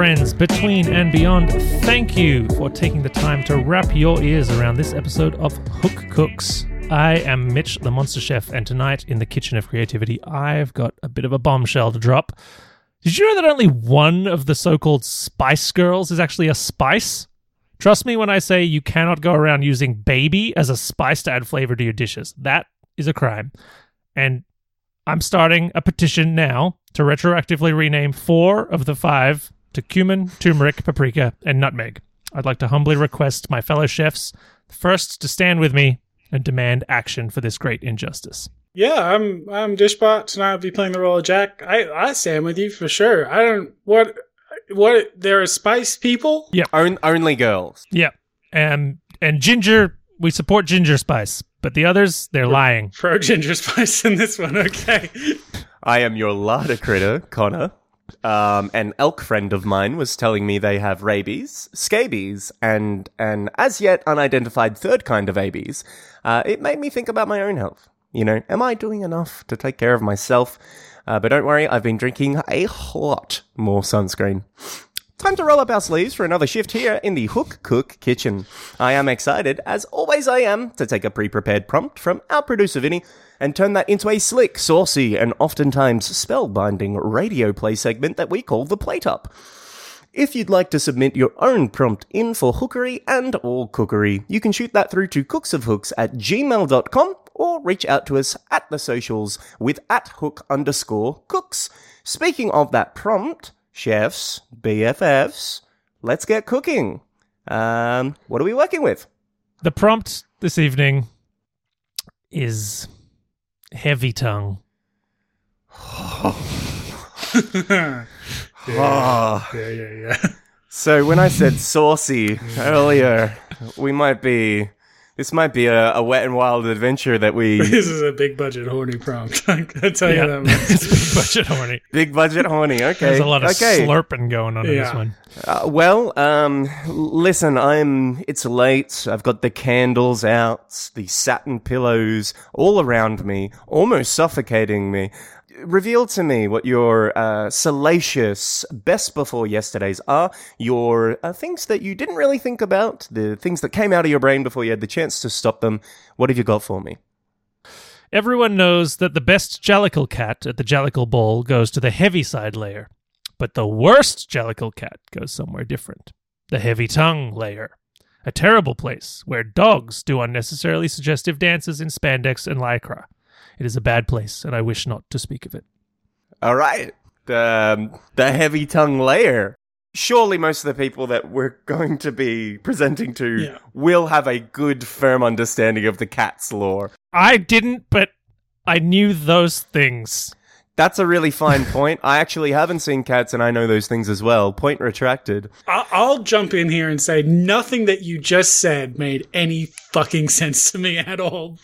friends between and beyond, thank you for taking the time to wrap your ears around this episode of Hook Cooks. I am Mitch, the Monster Chef, and tonight in the Kitchen of Creativity, I've got a bit of a bombshell to drop. Did you know that only one of the so called Spice Girls is actually a spice? Trust me when I say you cannot go around using baby as a spice to add flavor to your dishes. That is a crime. And I'm starting a petition now to retroactively rename four of the five to cumin, turmeric, paprika, and nutmeg. I'd like to humbly request my fellow chefs first to stand with me and demand action for this great injustice. Yeah, I'm I'm Dishbot. Tonight I'll be playing the role of Jack. I I stand with you for sure. I don't what what there are spice people. On- only girls. Yeah. And and ginger, we support ginger spice, but the others, they're lying. Pro ginger spice in this one. Okay. I am your larder critter, Connor. Um, an elk friend of mine was telling me they have rabies, scabies, and an as yet unidentified third kind of abies. Uh, it made me think about my own health. You know, am I doing enough to take care of myself? Uh, but don't worry, I've been drinking a lot more sunscreen. Time to roll up our sleeves for another shift here in the Hook Cook kitchen. I am excited, as always I am, to take a pre-prepared prompt from our producer Vinny and turn that into a slick, saucy, and oftentimes spellbinding radio play segment that we call the Plate Up. If you'd like to submit your own prompt in for hookery and all cookery, you can shoot that through to cooksofhooks at gmail.com or reach out to us at the socials with at hook underscore cooks. Speaking of that prompt, chefs, BFFs, let's get cooking. Um, what are we working with? The prompt this evening is heavy tongue. yeah, Ah. yeah, yeah, yeah. So when I said saucy earlier, we might be. This might be a, a wet and wild adventure that we This is a big budget horny prompt. I can tell Yeah. you that much. it's big budget horny. big budget horny. Okay, There's a lot of okay. slurping going on in this one. Uh, well, um, listen, I'm. It's late. I've got the candles out, the satin pillows all around me, almost suffocating me. Reveal to me what your uh, salacious best before yesterdays are. Your uh, things that you didn't really think about, the things that came out of your brain before you had the chance to stop them. What have you got for me? Everyone knows that the best Jellicle cat at the Jellicle Ball goes to the Heaviside Layer, but the worst Jellicle cat goes somewhere different. The heavy tongue layer. A terrible place where dogs do unnecessarily suggestive dances in spandex and lycra. It is a bad place, and I wish not to speak of it. All right. The, um, the heavy tongue layer. Surely most of the people that we're going to be presenting to Yeah. will have a good, firm understanding of the cat's lore. I didn't, but I knew those things. That's a really fine point. I actually haven't seen cats and I know those things as well. Point retracted. I'll, I'll jump in here and say nothing that you just said made any fucking sense to me at all.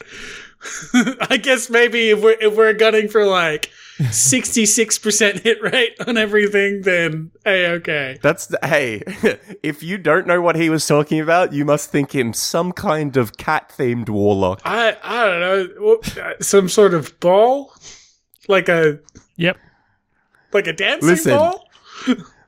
I guess maybe if we're if we're gunning for like sixty six percent hit rate on everything, then hey, okay. That's the, hey, if you don't know what he was talking about, you must think him some kind of cat themed warlock. I I don't know uh, some sort of ball, like a Yep. like a dancing Listen. ball.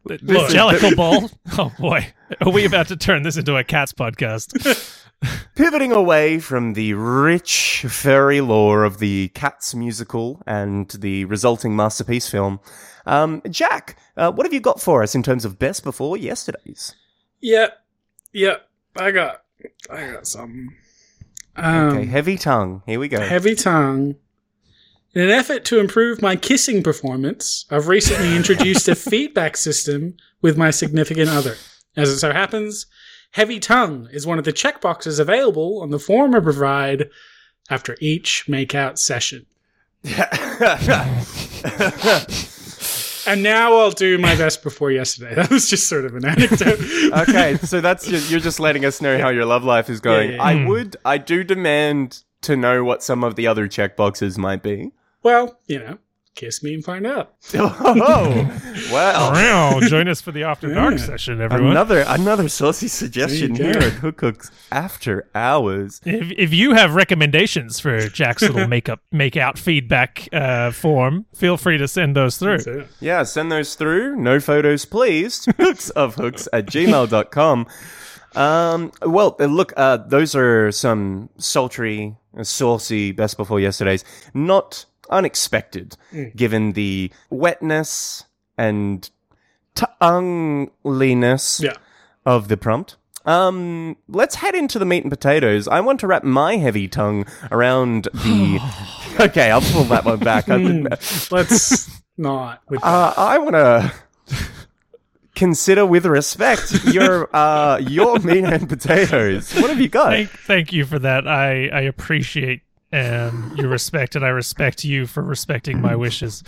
The Jellicle Ball. Oh boy. Are we about to turn this into a cats podcast? Pivoting away from the rich fairy lore of the Cats musical and the resulting masterpiece film, um, Jack, uh, what have you got for us in terms of best before yesterdays? Yeah, yeah. I got I got something. Um, Okay, heavy tongue. Here we go. heavy tongue. In an effort to improve my kissing performance, I've recently introduced a feedback system with my significant other. As it so happens, heavy tongue is one of the checkboxes available on the form I provide after each makeout session. And now I'll do my best before yesterday. That was just sort of an anecdote. okay, so that's you're just letting us know how your love life is going. Yeah, yeah, I would, I do demand to know what some of the other checkboxes might be? Well, you know, kiss me and find out. Oh, well. Wow, join us for the After Dark Yeah. session, everyone. Another another saucy suggestion here at Hook Cook's After Hours. If, if you have recommendations for Jack's little makeup make out feedback uh, form, feel free to send those through. Yeah, send those through. No photos, please. Hooks of hooks at gmail.com. Um, well, uh, look, uh, those are some sultry, saucy best before yesterdays. Not unexpected, given the wetness and tongueliness yeah. of the prompt. Um, let's head into the meat and potatoes. I want to wrap my heavy tongue around the. okay, I'll pull that one back. I- Let's not. Uh, I want to consider with respect your uh, your meat and potatoes. What have you got? Thank, thank you for that. I, I appreciate um, you respect, and I respect you for respecting my wishes.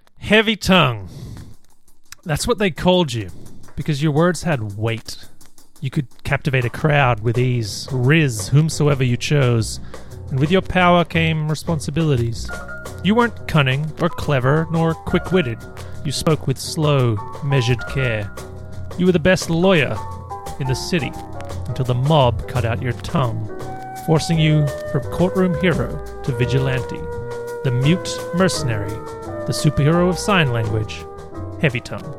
Heavy tongue. That's what they called you, because your words had weight. You could captivate a crowd with ease, riz whomsoever you chose, and with your power came responsibilities. You weren't cunning or clever nor quick witted. You spoke with slow, measured care. You were the best lawyer in the city until the mob cut out your tongue, forcing you from courtroom hero to vigilante, the mute mercenary, the superhero of sign language, heavy tongue.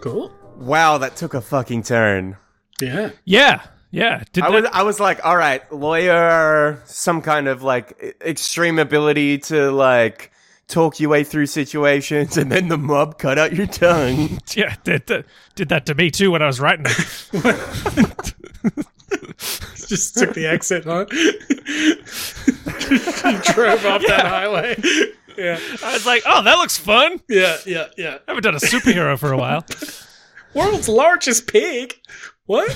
cool. Wow, that took a fucking turn. Yeah. Yeah, yeah. Did I that- was I was like, all right, lawyer, some kind of like extreme ability to like talk your way through situations, and then the mob cut out your tongue. yeah, did, did, did that to me too when I was writing it. Just took the exit on. Drove off that highway. Yeah. I was like, oh, that looks fun. Yeah. Yeah. Yeah. I haven't done a superhero for a while. World's largest pig. What?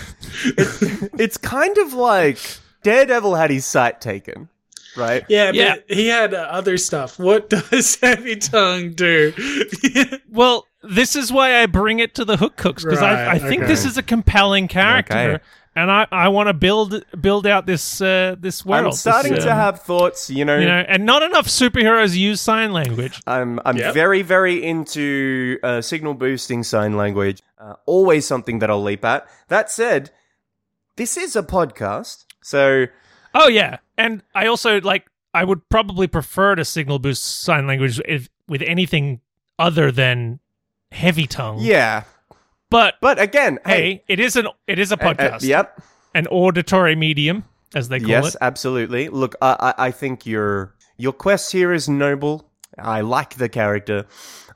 It's kind of like Daredevil had his sight taken, right? Yeah, Yeah. he had uh, other stuff. What does Heavy Tongue do? Well, this is why I bring it to the hook cooks because I, I think okay. this is a compelling character, Okay. And I, I want to build build out this uh, this world. I'm starting this, to um, have thoughts, you know. you know, and not enough superheroes use sign language. I'm I'm Yep. very very into uh, signal boosting sign language. Uh, always something that I'll leap at. That said, this is a podcast, so Oh yeah, and I also like I would probably prefer to signal boost sign language if, with anything other than heavy tongue. yeah. But But again, hey, hey, it is an it is a uh, uh, podcast, yep, an auditory medium as they call yes, it. Yes, absolutely. Look, I, I I think your your quest here is noble. I like the character.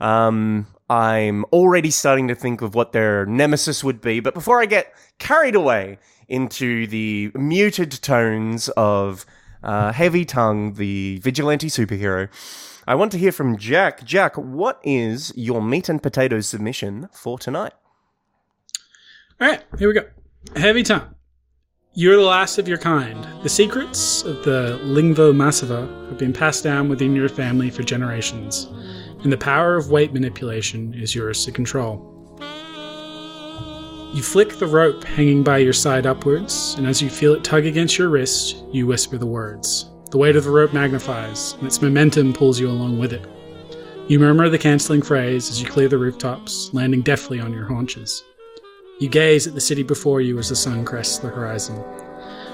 Um, I'm already starting to think of what their nemesis would be. But before I get carried away into the muted tones of uh, Heavy Tongue, the vigilante superhero, I want to hear from Jack. Jack, what is your meat and potatoes submission for tonight? All right, here we go. Heavy time. You're the last of your kind. The secrets of the Lingvo Massiva have been passed down within your family for generations, and the power of weight manipulation is yours to control. You flick the rope hanging by your side upwards, and as you feel it tug against your wrist, you whisper the words. The weight of the rope magnifies, and its momentum pulls you along with it. You murmur the canceling phrase as you clear the rooftops, landing deftly on your haunches. You gaze at the city before you as the sun crests the horizon.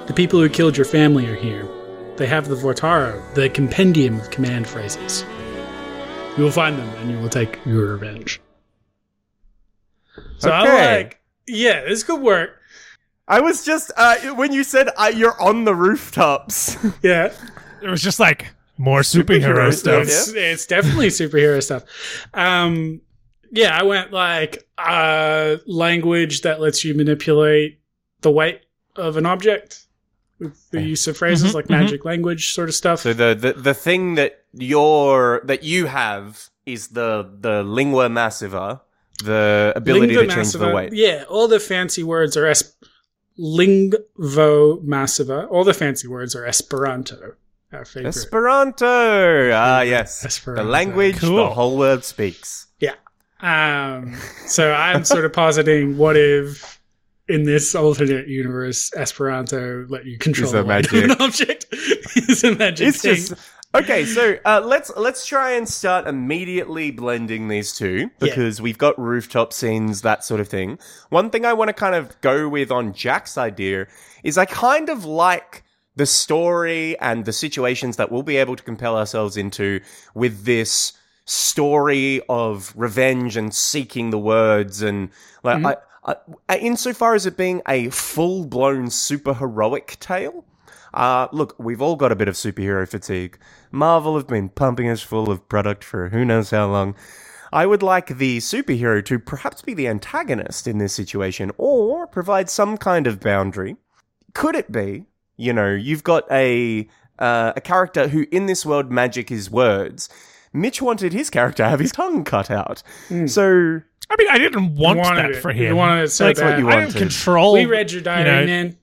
The people who killed your family are here. They have the Vortaro, the compendium of command phrases. You will find them and you will take your revenge. So Okay. I'm like, yeah, this could work. I was just uh, when you said uh, you're on the rooftops. Yeah. It was just like more superhero, Superhero stuff. stuff. It's, it's definitely superhero stuff. Um, yeah, I went like uh, language that lets you manipulate the weight of an object with the use of phrases Mhm, like mhm. magic language sort of stuff. So the, the the thing that you're that you have is the the lingua massiva, the ability Lingvo to change the weight. Yeah, all the fancy words are es- lingvo massiva. All the fancy words are Esperanto. Our favorite. Esperanto. Ah, yes. Esperanto. The language Cool. the whole world speaks. Um, so I'm sort of positing what if in this alternate universe, Esperanto let you control Is a the an object. it's a magic It's thing. just okay. So uh, let's let's try and start immediately blending these two because we've got rooftop scenes, that sort of thing. One thing I want to kind of go with on Jack's idea is I kind of like the story and the situations that we'll be able to compel ourselves into with this story of revenge and seeking the words and like I, I, insofar as it being a full blown super heroic tale. Uh, look, we've all got a bit of superhero fatigue. Marvel have been pumping us full of product for who knows how long. I would like the superhero to perhaps be the antagonist in this situation or provide some kind of boundary. Could it be, you know, you've got a uh, a character who in this world magic is words. Mitch wanted his character to have his tongue cut out. So I mean, I didn't want wanted that it. for You him. wanted it so That's what bad. you I wanted. didn't control. We read your diary, you know, man.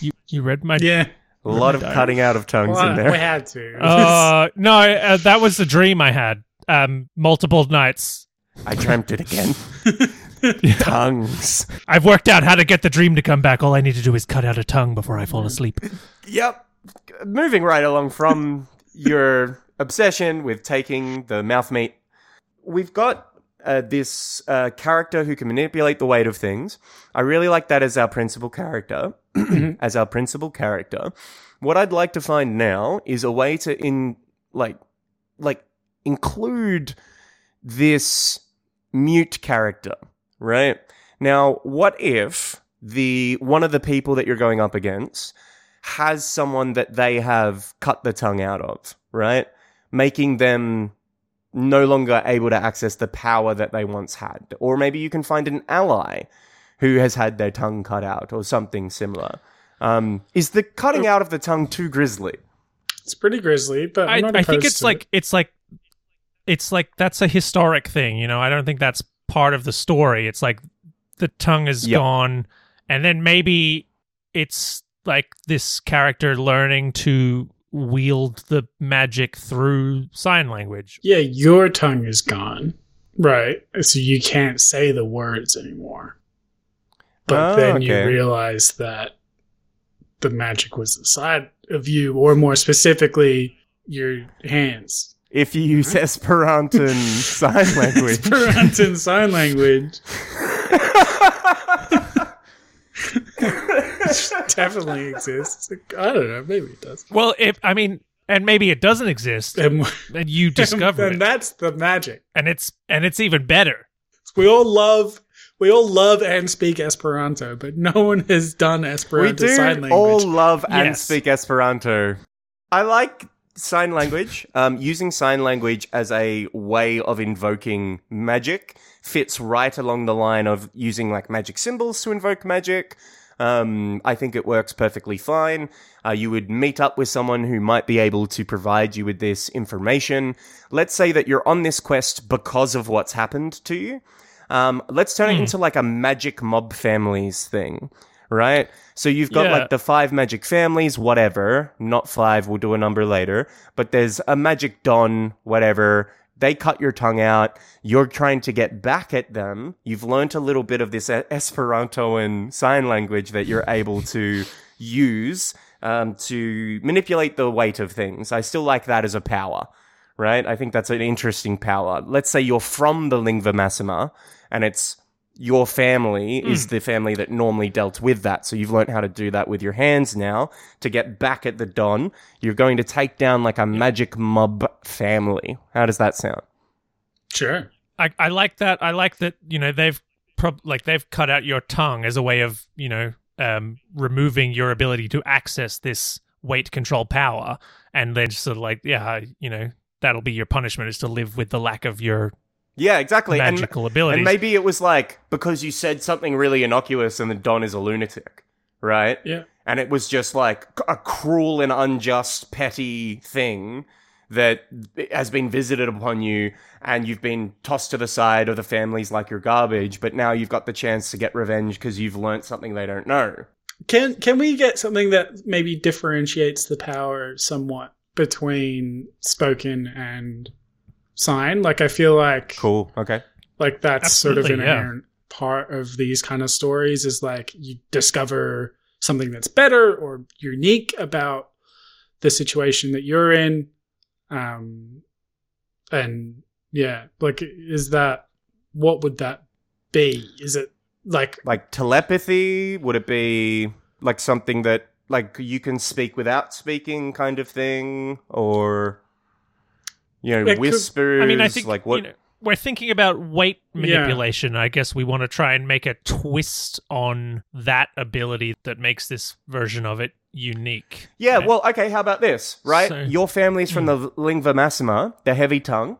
You, you read my. Yeah. a lot of Diary. cutting out of tongues Well, in there. we had to. Uh, no, uh, that was the dream I had. Um, multiple nights. I dreamt it again. Tongues. I've worked out how to get the dream to come back. All I need to do is cut out a tongue before I fall asleep. Yep. Moving right along from your obsession with taking the mouth meat, we've got uh, this uh, character who can manipulate the weight of things. I really like that as our principal character. as our principal character. What I'd like to find now is a way to in like like include this mute character, right? Now, what if the one of the people that you're going up against has someone that they have cut the tongue out of, right? Making them no longer able to access the power that they once had. Or maybe you can find an ally who has had their tongue cut out or something similar. Um, is the cutting out of the tongue too grisly? It's pretty grisly, but I'm I, not I think it's to like it. it's like it's like that's a historic thing, you know. I don't think that's part of the story. It's like the tongue is Yep. gone, and then maybe it's like this character learning to wield the magic through sign language. yeah, your tongue is gone, right? So you can't say the words anymore. But Oh, then you realize that the magic was inside of you, or more specifically, your hands. If you use Esperanto sign language. Esperanto sign language definitely exists. I don't know, maybe it does. Well, if I mean, and maybe it doesn't exist, And, and you discover and it, that's the magic. and it's and it's even better. We all love we all love and speak Esperanto, but no one has done we Esperanto do sign language. all love and Yes. speak Esperanto. I like sign language. Um, using sign language as a way of invoking magic fits right along the line of using like magic symbols to invoke magic. Um, I think it works perfectly fine. Uh, you would meet up with someone who might be able to provide you with this information. Let's say that you're on this quest because of what's happened to you. Um, let's turn it into like a magic mob families thing, right? So you've got Yeah. like the five magic families, whatever. Not five, we'll do a number later. But there's a magic don, whatever. They cut your tongue out. You're trying to get back at them. You've learnt a little bit of this Esperanto and sign language that you're able to use um, to manipulate the weight of things. I still like that as a power, right? I think that's an interesting power. Let's say you're from the Lingua Massima and it's your family is the family that normally dealt with that. So you've learned how to do that with your hands now to get back at the Don. You're going to take down like a magic mob family. How does that sound? Sure. I, I like that. I like that. You know, they've prob- like they've cut out your tongue as a way of you know um, removing your ability to access this weight control power, and then just sort of like yeah, you know, that'll be your punishment is to live with the lack of your Yeah, exactly. And- magical abilities. And maybe it was like because you said something really innocuous and the Don is a lunatic, right? Yeah. And it was just like a cruel and unjust, petty thing that has been visited upon you and you've been tossed to the side of the families like you're garbage, but now you've got the chance to get revenge because you've learnt something they don't know. Can can we get something that maybe differentiates the power somewhat between spoken and sign? Like I feel like Cool. Okay. like that's sort of Absolutely, yeah. inherent part of these kind of stories is like you discover something that's better or unique about the situation that you're in. Um, and yeah, like, is that what would that be? Is it like Like telepathy? Would it be like something that like you can speak without speaking kind of thing? Or you know, It could- whispers? I mean, I think like what you know, we're thinking about weight manipulation. I guess we want to try and make a twist on that ability that makes this version of it unique. Yeah, right? well, okay, how about this, right? So- Your family's from the lingua massima, the heavy tongue,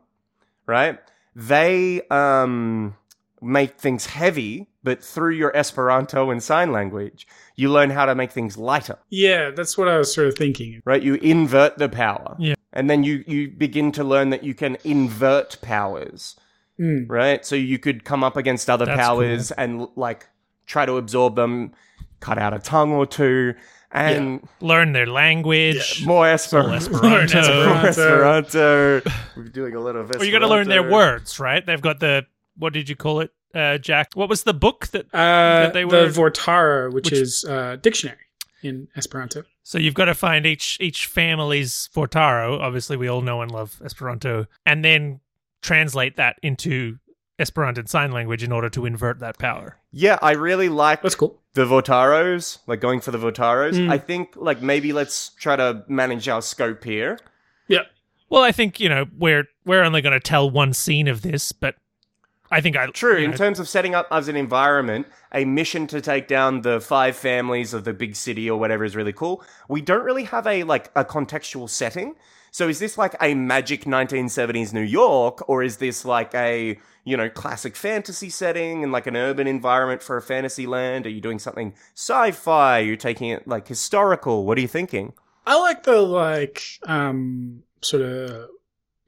right? They um make things heavy, but through your Esperanto and sign language, you learn how to make things lighter, yeah, that's what I was sort of thinking. right? You invert the power. Yeah. And then you you begin to learn that you can invert powers, Mm. right? So you could come up against other That's powers and like try to absorb them, cut out a tongue or two, and Learn their language. more All Esperanto. Esperanto. Esperanto. Esperanto. We're doing a lot of Esperanto. Well, you got to learn their words, right? They've got the what did you call it, uh, Jack? What was the book that? Uh, That they the were- Vortaro, which, which- is uh, dictionary in Esperanto. So you've got to find each each family's Vortaro. Obviously, we all know and love Esperanto, and then translate that into Esperanto sign language in order to invert that power. Yeah, I really like That's cool. the Vortaros, like going for the Vortaros. Mm. I think like maybe let's try to manage our scope here. Yeah. Well, I think you know we're we're only going to tell one scene of this, but I think I True, you in know, terms of setting up as an environment, a mission to take down the five families of the big city or whatever is really cool. We don't really have a like a contextual setting. So is this like a magic 1970s New York or is this like a, you know, classic fantasy setting and like an urban environment for a fantasy land? Are you doing something sci-fi? You're you taking it like historical? What are you thinking? I like the like um sort of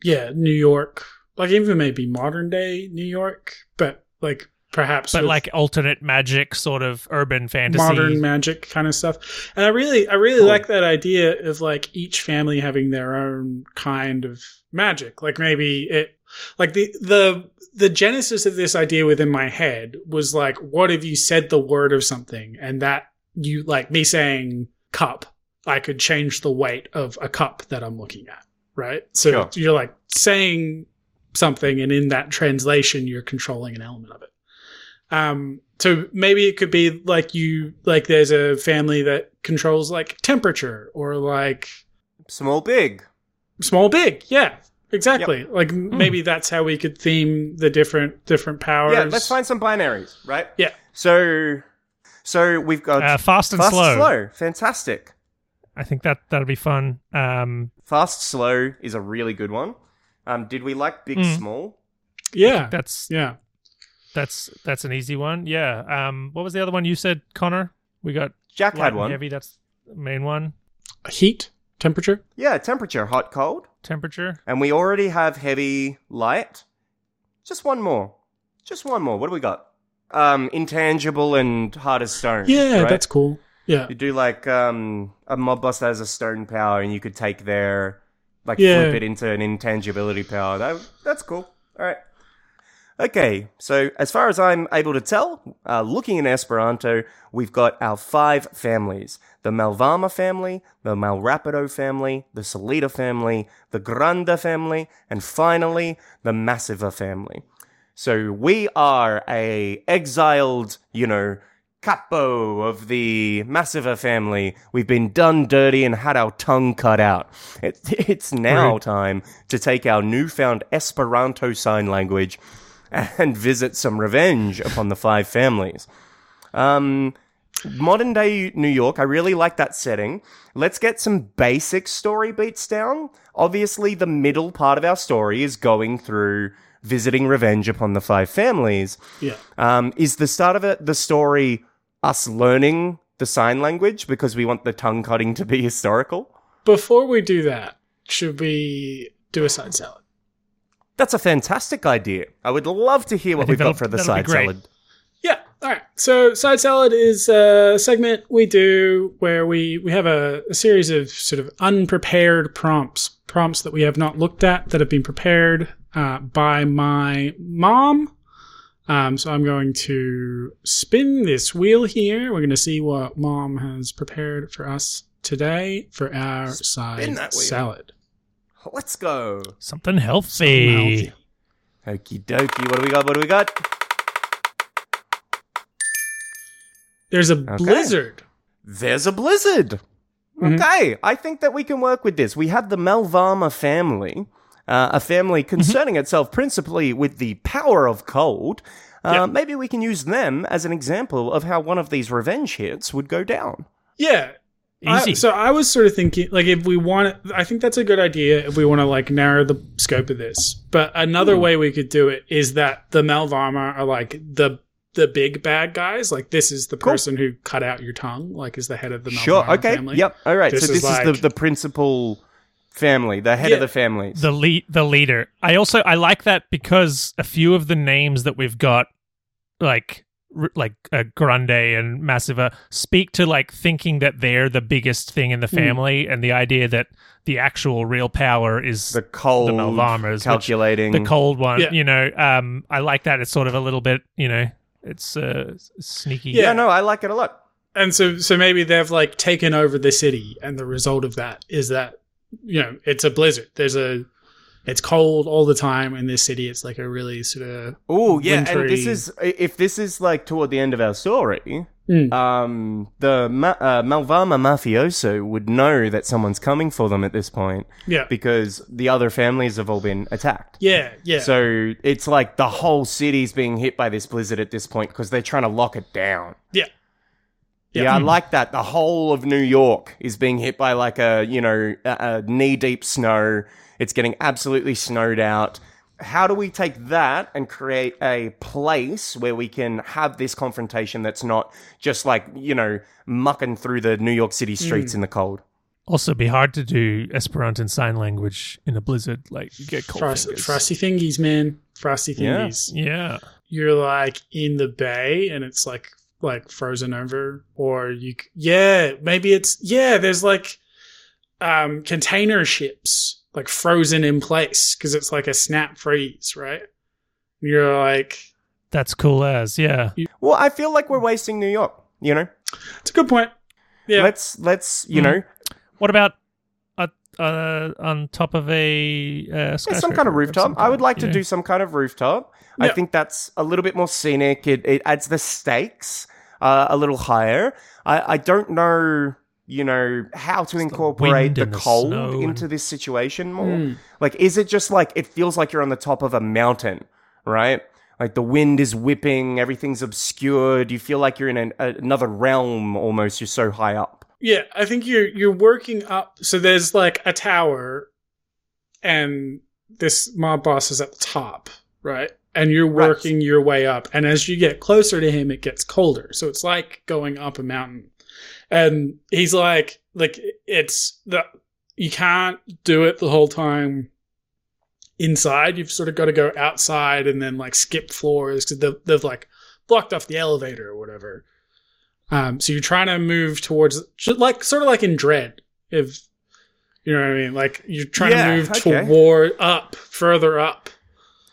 yeah New York, like even maybe modern day New York, but like perhaps but like alternate magic, sort of urban fantasy. modern magic kind of stuff. And I really I really Cool. like that idea of like each family having their own kind of magic. Like maybe it like the the the genesis of this idea within my head was like what if you said the word of something and that you like me saying cup I could change the weight of a cup that I'm looking at, right? So Sure. you're like saying something, and in that translation, you're controlling an element of it. Um, so maybe it could be like you, like there's a family that controls like temperature or like Small big. small, big. Yeah, exactly. Like m maybe that's how we could theme the different different powers. Yeah, let's find some binaries, right? Yeah. So so we've got uh, fast and fast slow. slow. Fantastic. I think that that'll be fun. Um, Fast slow is a really good one. Um, did we like big Mm. small? Yeah, that's yeah. that's that's an easy one. Yeah. Um, what was the other one you said, Connor? We got Jack had one. heavy. That's the main one. Heat, temperature. Yeah, temperature, hot, cold, Temperature. and we already have heavy, light. Just one more. Just one more. What do we got? Um, intangible and hard as stone. Yeah, right? that's cool. Yeah, You do like um a mob boss that has a stone power, and you could take their like Yeah. flip it into an intangibility power. That that's cool. All right. Okay, so as far as I'm able to tell, uh, looking in Esperanto, we've got our five families: the Malvarma family, the Malrapido family, the Solida family, the Granda family, and finally the Massiva family. So we are a exiled, you know, capo of the Massiva family. We've been done dirty and had our tongue cut out. It, it's now time to take our newfound Esperanto sign language and visit some revenge upon the five families. Um, modern day New York, I really like that setting. Let's get some basic story beats down. Obviously, the middle part of our story is going through visiting revenge upon the five families. yeah. Um, is the start of it the story us learning the sign language because we want the tongue cutting to be historical? Before we do that, should we do a side salad? That's a fantastic idea. I would love to hear what we've got for the that'll side salad. Yeah. All right. So side salad is a segment we do where we we have a, a series of sort of unprepared prompts, prompts that we have not looked at that have been prepared uh, by my mom. Um, so I'm going to spin this wheel here. We're going to see what mom has prepared for us today for our side that wheel. salad. Let's go. Something healthy. Okie dokie. What do we got? What do we got? There's a blizzard. There's a blizzard. Mhm. Okay, I think that we can work with this. We have the Malvarma family, uh, a family concerning itself principally with the power of cold. Uh, Yeah. Maybe we can use them as an example of how one of these revenge hits would go down. Yeah. I- Easy. so I was sort of thinking, like, if we want, I think that's a good idea if we want to like narrow the scope of this. But another way we could do it is that the Malvarma are like the the big bad guys. Like this is the Cool. person who cut out your tongue, like is the head of the Malvarma Sure. Okay. family. Yep. All right. This so is this is, like- the, the principal family, the head Yeah. of the family, the lead the leader i also i like that because a few of the names that we've got like r- like uh, grande and massiva speak to like thinking that they're the biggest thing in the Hmm. family and the idea that the actual real power is the cold Malvarmas, which- calculating. the cold one Yeah. you know um i like that it's sort of a little bit you know it's uh sneaky Yeah. yeah, no, I like it a lot. And so, so maybe they've like taken over the city, and the result of that is that you know it's a blizzard. There's a, it's cold all the time in this city. It's like a really sort of Oh yeah, and this is if this is like toward the end of our story, Mm. um, the Ma- uh, Malvarma mafioso would know that someone's coming for them at this point yeah, because the other families have all been attacked. yeah, yeah. So it's like the whole city's being hit by this blizzard at this point because they're trying to lock it down. Yeah. Yeah, Yeah. I like that. The whole of New York is being hit by like a, you know, a, a knee deep snow. It's getting absolutely snowed out. How do we take that and create a place where we can have this confrontation that's not just like, you know, mucking through the New York City streets Mm. in the cold? also be hard to do esperanto sign language in a blizzard like you get cold Frost, frosty thingies, man. Frosty Yeah. thingies. yeah You're like in the bay, and it's like like frozen over, or you. Yeah, maybe it's yeah. There's like um container ships like frozen in place because it's like a snap freeze, right? You're like, that's cool as yeah Well, I feel like we're wasting New York, you know? it's a good point. Yeah, Let's, let's, you Mhm. know, What about uh, on top of a uh, Yeah, some kind of rooftop. I would like to do some kind of rooftop. I think that's a little bit more scenic. It, it adds the stakes uh, a little higher. I, I don't know, you know, how to the incorporate the, the cold snow into and- this situation more. Mm. Like, is it just like it feels like you're on the top of a mountain, right? Like the wind is whipping, everything's obscured. You feel like you're in an, another realm almost. You're so high up. Yeah, I think you're you're working up. So there's like a tower, and this mob boss is at the top, right? And you're Right. working your way up. And as you get closer to him, it gets colder. So it's like going up a mountain. And he's like, like it's the you can't do it the whole time inside. You've sort of got to go outside and then like skip floors because they've, they've like blocked off the elevator or whatever. Um, so you're trying to move towards, like, sort of like in Dredd, if you know what I mean. Like you're trying Yeah, to move okay. toward up, further up.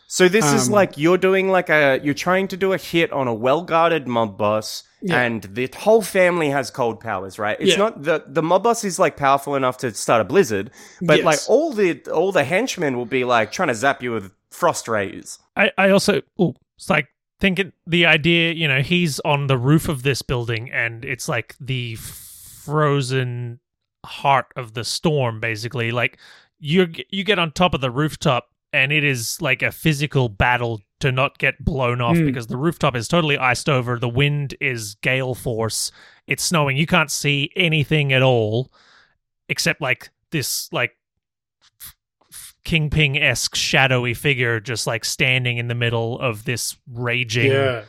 So this is Um, like you're doing like a you're trying to do a hit on a well guarded mob boss, Yeah. and the whole family has cold powers, right? It's Yeah. not the the mob boss is like powerful enough to start a blizzard, but Yes. like all the all the henchmen will be like trying to zap you with frost rays. I, I also oh, it's like thinking the idea, you know, he's on the roof of this building and it's like the frozen heart of the storm basically. Like you you get on top of the rooftop and it is like a physical battle to not get blown off Mm. because the rooftop is totally iced over, the wind is gale force, it's snowing, you can't see anything at all except like this like Kingpin esque shadowy figure just like standing in the middle of this raging Yeah,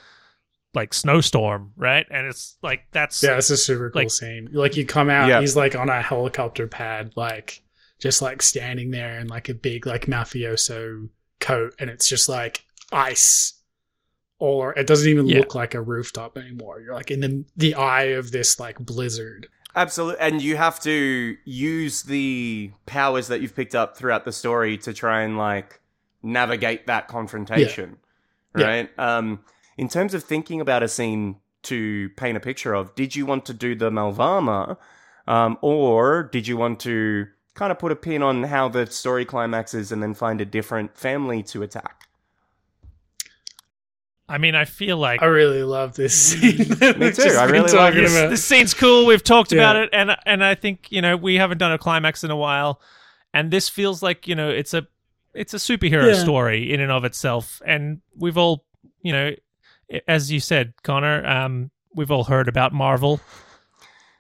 like snowstorm, right? And it's like that's yeah, it's a super cool Like- scene. Like you come out, Yeah. he's like on a helicopter pad, like just like standing there in like a big like mafioso coat, and it's just like ice. Or it doesn't even Yeah. look like a rooftop anymore. You're like in the the eye of this like blizzard. Absolutely, and you have to use the powers that you've picked up throughout the story to try and like navigate that confrontation, Yeah. right? Um, in terms of thinking about a scene to paint a picture of, did you want to do the Malvarma, um, or did you want to kind of put a pin on how the story climaxes and then find a different family to attack? I mean, I feel like I really love this scene. Me too. I really like this, about- this scene's cool. We've talked Yeah. about it, and and I think you know we haven't done a climax in a while, and this feels like you know it's a it's a superhero Yeah. story in and of itself, and we've all you know, as you said, Connor, um, we've all heard about Marvel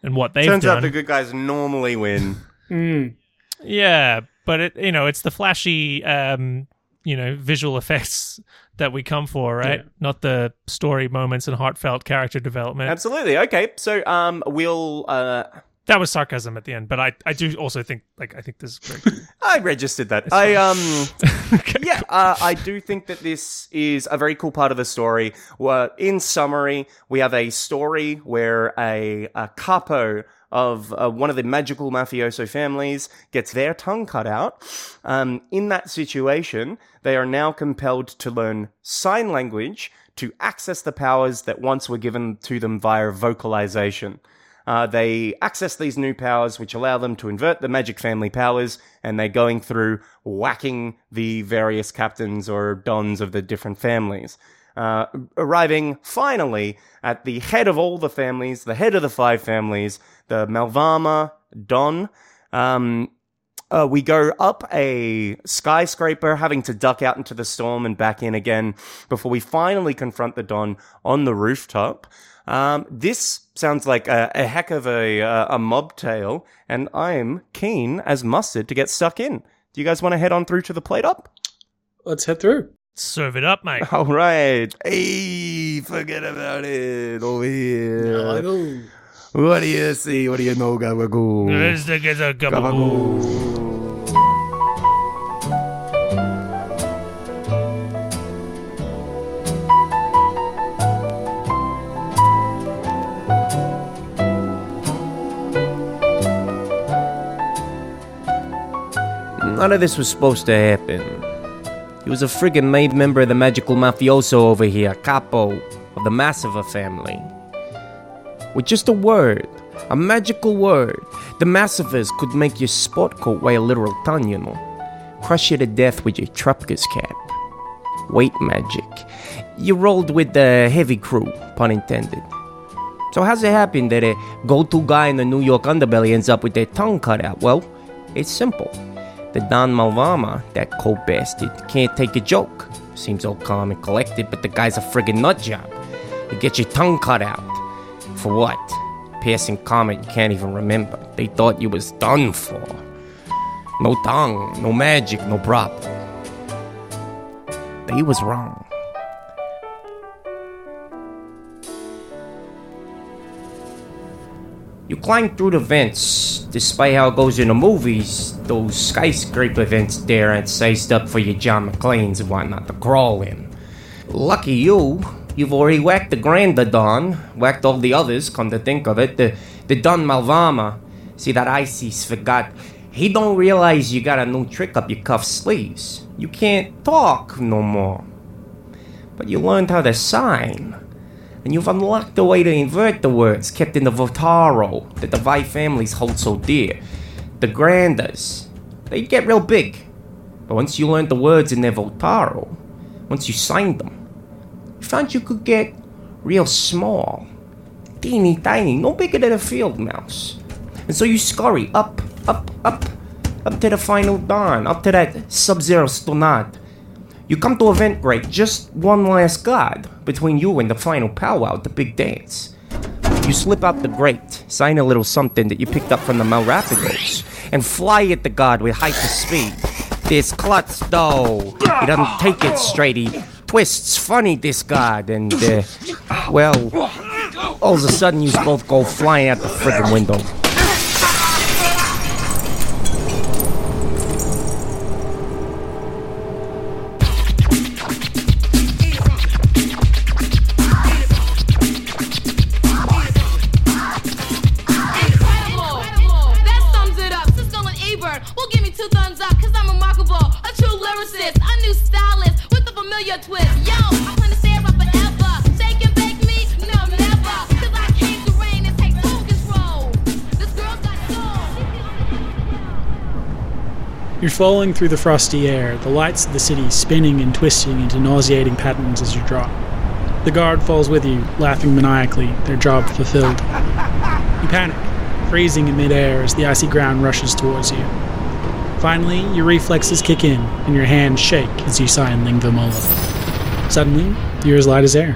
and what they've Turns done. out the good guys normally win. Mm. Yeah, but it you know it's the flashy um you know visual effects that we come for, right? Yeah. Not the story moments and heartfelt character development. Absolutely. Okay, so um, we'll. Uh, that was sarcasm at the end, but I I do also think like I think this is cool. I registered that. I um. yeah, uh, I do think that this is a very cool part of the story. Well, in summary, we have a story where a, a capo of uh, one of the magical mafioso families gets their tongue cut out. Um, in that situation, they are now compelled to learn sign language to access the powers that once were given to them via vocalization. Uh, they access these new powers, which allow them to invert the magic family powers, and they're going through whacking the various captains or dons of the different families. Uh, arriving finally at the head of all the families, the head of the five families, the Malvarma Don. Um, uh, we go up a skyscraper, having to duck out into the storm and back in again before we finally confront the Don on the rooftop. Um, this sounds like a, a heck of a, uh, a mob tale, and I'm keen as mustard to get stuck in. Do you guys want to head on through to the plate up? Let's head through. Serve it up, mate. All right. Hey, forget about it. Over here. What do you see? What do you know, Gabagoo? Let's get a gabagoo. Gabagoo. None of this was supposed to happen. He was a friggin' made member of the magical mafioso over here, capo of the Massiva family. With just a word, a magical word, the Massivas could make your sport coat weigh a literal ton, you know. Crush you to death with your Trupka's cap. Weight magic. You rolled with the heavy crew, pun intended. So how's it happen that a go-to guy in the New York underbelly ends up with their tongue cut out? Well, it's simple. The Don Malvarma, that cold bastard, can't take a joke. Seems all calm and collected, but the guy's a friggin' nut job. You get your tongue cut out. For what? Passing comment you can't even remember. They thought you was done for. No tongue, no magic, no prop. They was wrong. You climb through the vents. Despite how it goes in the movies, those skyscraper vents there aren't sized up for your John McClanes and whatnot to crawl in. Lucky you, you've already whacked the Granda Don, whacked all the others, come to think of it. The, the Don Malvarma. See, that Isis forgot. He don't realize you got a new trick up your cuff sleeves. You can't talk no more. But you learned how to sign and you've unlocked the way to invert the words kept in the Vortaro that the Vi families hold so dear. The Grandas, they get real big. But once you learned the words in their Vortaro, once you signed them, you found you could get real small. Teeny tiny, no bigger than a field mouse. And so you scurry up, up, up, up to the final dawn, up to that sub zero stonad. You come to event break, just one last god between you and the final powwow, the big dance. You slip out the grate, sign a little something that you picked up from the Malrapidos, and fly at the god with hyper speed. This klutz, though, he doesn't take it straight, he twists funny, this god, and, uh, well, all of a sudden you both go flying out the friggin' window. two thumbs up, cause I'm remarkable. A true lyricist, a new stylist with a familiar twist. Yo, I'm gonna stay around forever. Shake and bake me? No, never. Cause I came to reign and take full control. This girl's got soul. You're falling through the frosty air, the lights of the city spinning and twisting into nauseating patterns as you drop. The guard falls with you, laughing maniacally, their job fulfilled. You panic, freezing in midair as the icy ground rushes towards you. Finally, your reflexes kick in, and your hands shake as you sign Lingva Mola. Suddenly, you're as light as air.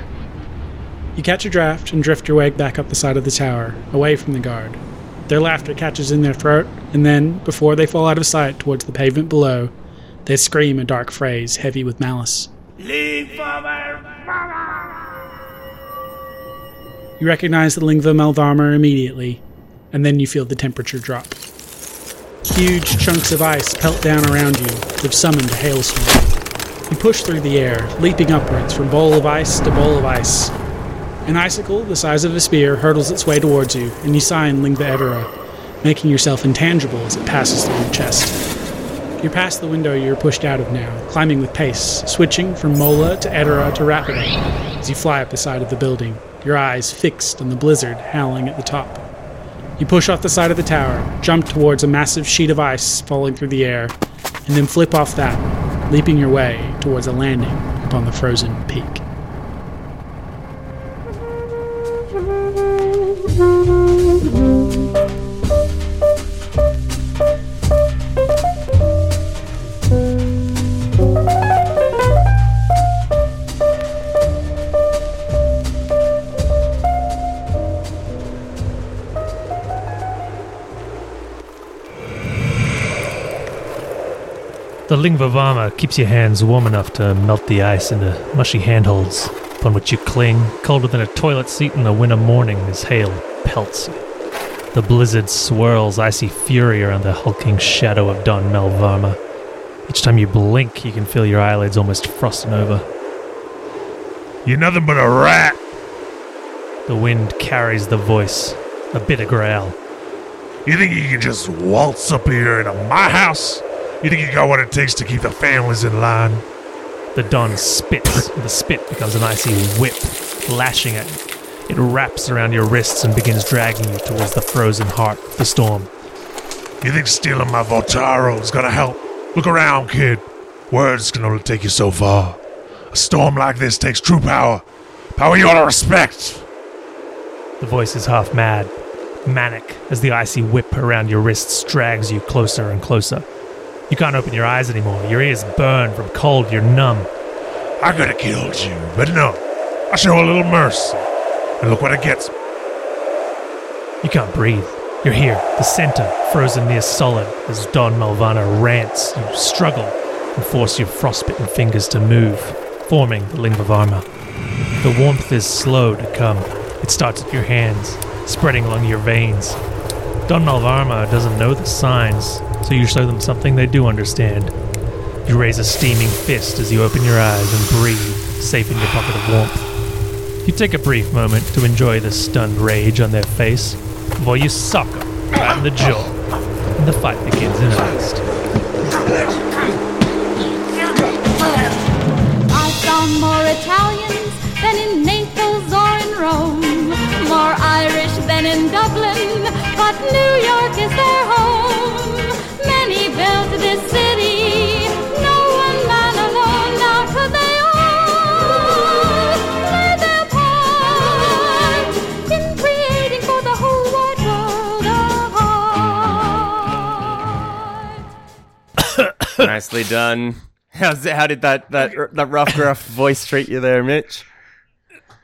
You catch a draft and drift your way back up the side of the tower, away from the guard. Their laughter catches in their throat, and then, before they fall out of sight towards the pavement below, they scream a dark phrase heavy with malice. You recognize the Lingva Malvarma immediately, and then you feel the temperature drop. Huge chunks of ice pelt down around you, which summoned a hailstorm. You push through the air, leaping upwards from bowl of ice to bowl of ice. An icicle the size of a spear hurtles its way towards you, and you sign Lingva Edera, making yourself intangible as it passes through your chest. You're past the window you're pushed out of now, climbing with pace, switching from Mola to Edera to Rapida as you fly up the side of the building, your eyes fixed on the blizzard howling at the top. You push off the side of the tower, jump towards a massive sheet of ice falling through the air, and then flip off that, leaping your way towards a landing upon the frozen peak. The Lingva Varma keeps your hands warm enough to melt the ice into mushy handholds, upon which you cling, colder than a toilet seat in the winter morning as hail pelts you. The blizzard swirls icy fury around the hulking shadow of Don Malvarma. Each time you blink, you can feel your eyelids almost frosting over. You're nothing but a rat. The wind carries the voice, a bitter growl. You think you can just waltz up here into my house? You think you got what it takes to keep the families in line? The Don spits, and the spit becomes an icy whip, lashing at you. It wraps around your wrists and begins dragging you towards the frozen heart of the storm. You think stealing my Vortaro is gonna help? Look around, kid. Words can only take you so far. A storm like this takes true power. Power you ought to respect. The voice is half mad, manic, as the icy whip around your wrists drags you closer and closer. You can't open your eyes anymore. Your ears burn from cold. You're numb. I could have killed you, but no. I show a little mercy. And look what it gets. You can't breathe. You're here, the center, frozen near solid, as Don Malvarma rants. You struggle and force your frostbitten fingers to move, forming the Lingva Varma. The warmth is slow to come. It starts at your hands, spreading along your veins. Don Malvarma doesn't know the signs, so you show them something they do understand. You raise a steaming fist as you open your eyes and breathe, safe in your pocket of warmth. You take a brief moment to enjoy the stunned rage on their face before you sock them right in the jaw, and the fight begins in earnest. I found more Italians than in Naples or in Rome, more Irish than in Dublin, but New York is their home. Nicely done. How's how did that that that rough gruff voice treat you there, Mitch?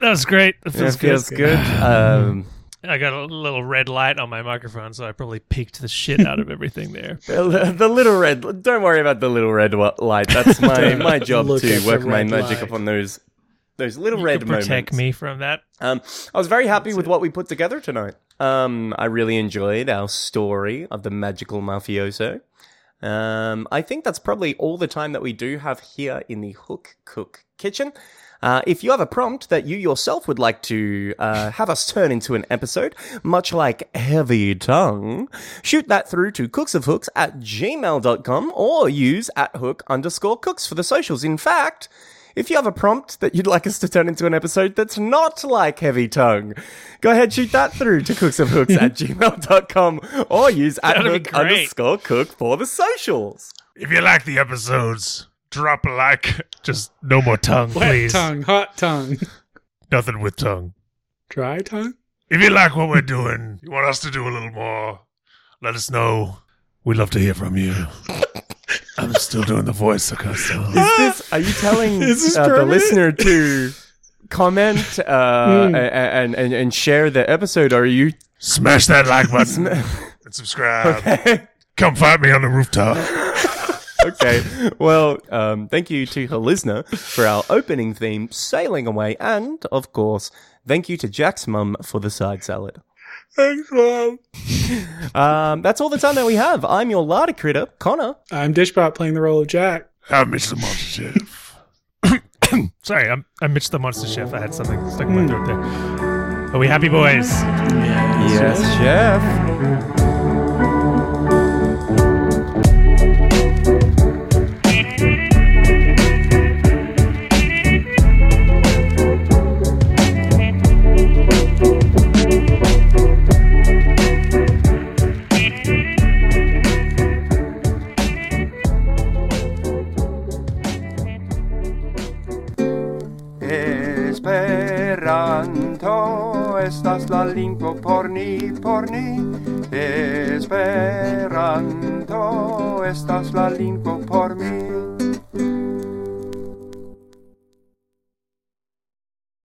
That was great. That Yeah, feels good. good. Um, I got a little red light on my microphone, so I probably peaked the shit out of everything there. the, the little red. Don't worry about the little red light. That's my my job to work my magic light. upon those those little You red could protect moments. me from that. Um, I was very happy with what we put together tonight. Um, I really enjoyed our story of the magical mafioso. Um, I think that's probably all the time that we do have here in the Hook Cook Kitchen. Uh, if you have a prompt that you yourself would like to uh, have us turn into an episode, much like Heavy Tongue, shoot that through to cooksofhooks at gmail.com or use at hook underscore cooks for the socials. In fact, if you have a prompt that you'd like us to turn into an episode that's not like Heavy Tongue, go ahead, shoot that through to cooksofhooks at gmail.com or use at That'd hook underscore cook for the socials. If you like the episodes, drop a like. Just no more tongue, Wet please. tongue, hot tongue, Nothing with tongue. dry tongue. If you like what we're doing, you want us to do a little more, let us know. We'd love to hear from you. I'm still doing the voice, Augusto. Is this? Are you telling Is this uh, the permanent? listener to comment uh, Hmm. and, and and share the episode? Or are you? Smash that like button and subscribe. Come find me on the rooftop. okay. Well, um, thank you to Holizna for our opening theme, "Sailing Away," and of course, thank you to Jack's mum for the side salad. Thanks, mom. Um, that's all the time that we have. I'm your larder critter, Connor. I'm Dishbot playing the role of Jack. I'm Mr. Monster Chef. Sorry, I'm, I'm Mitch the Monster Chef. I had something stuck in my throat there. Are we happy, boys? Yes, chef. Esperanto estas la lingvo por ni por ni Esperanto estas la lingvo por mi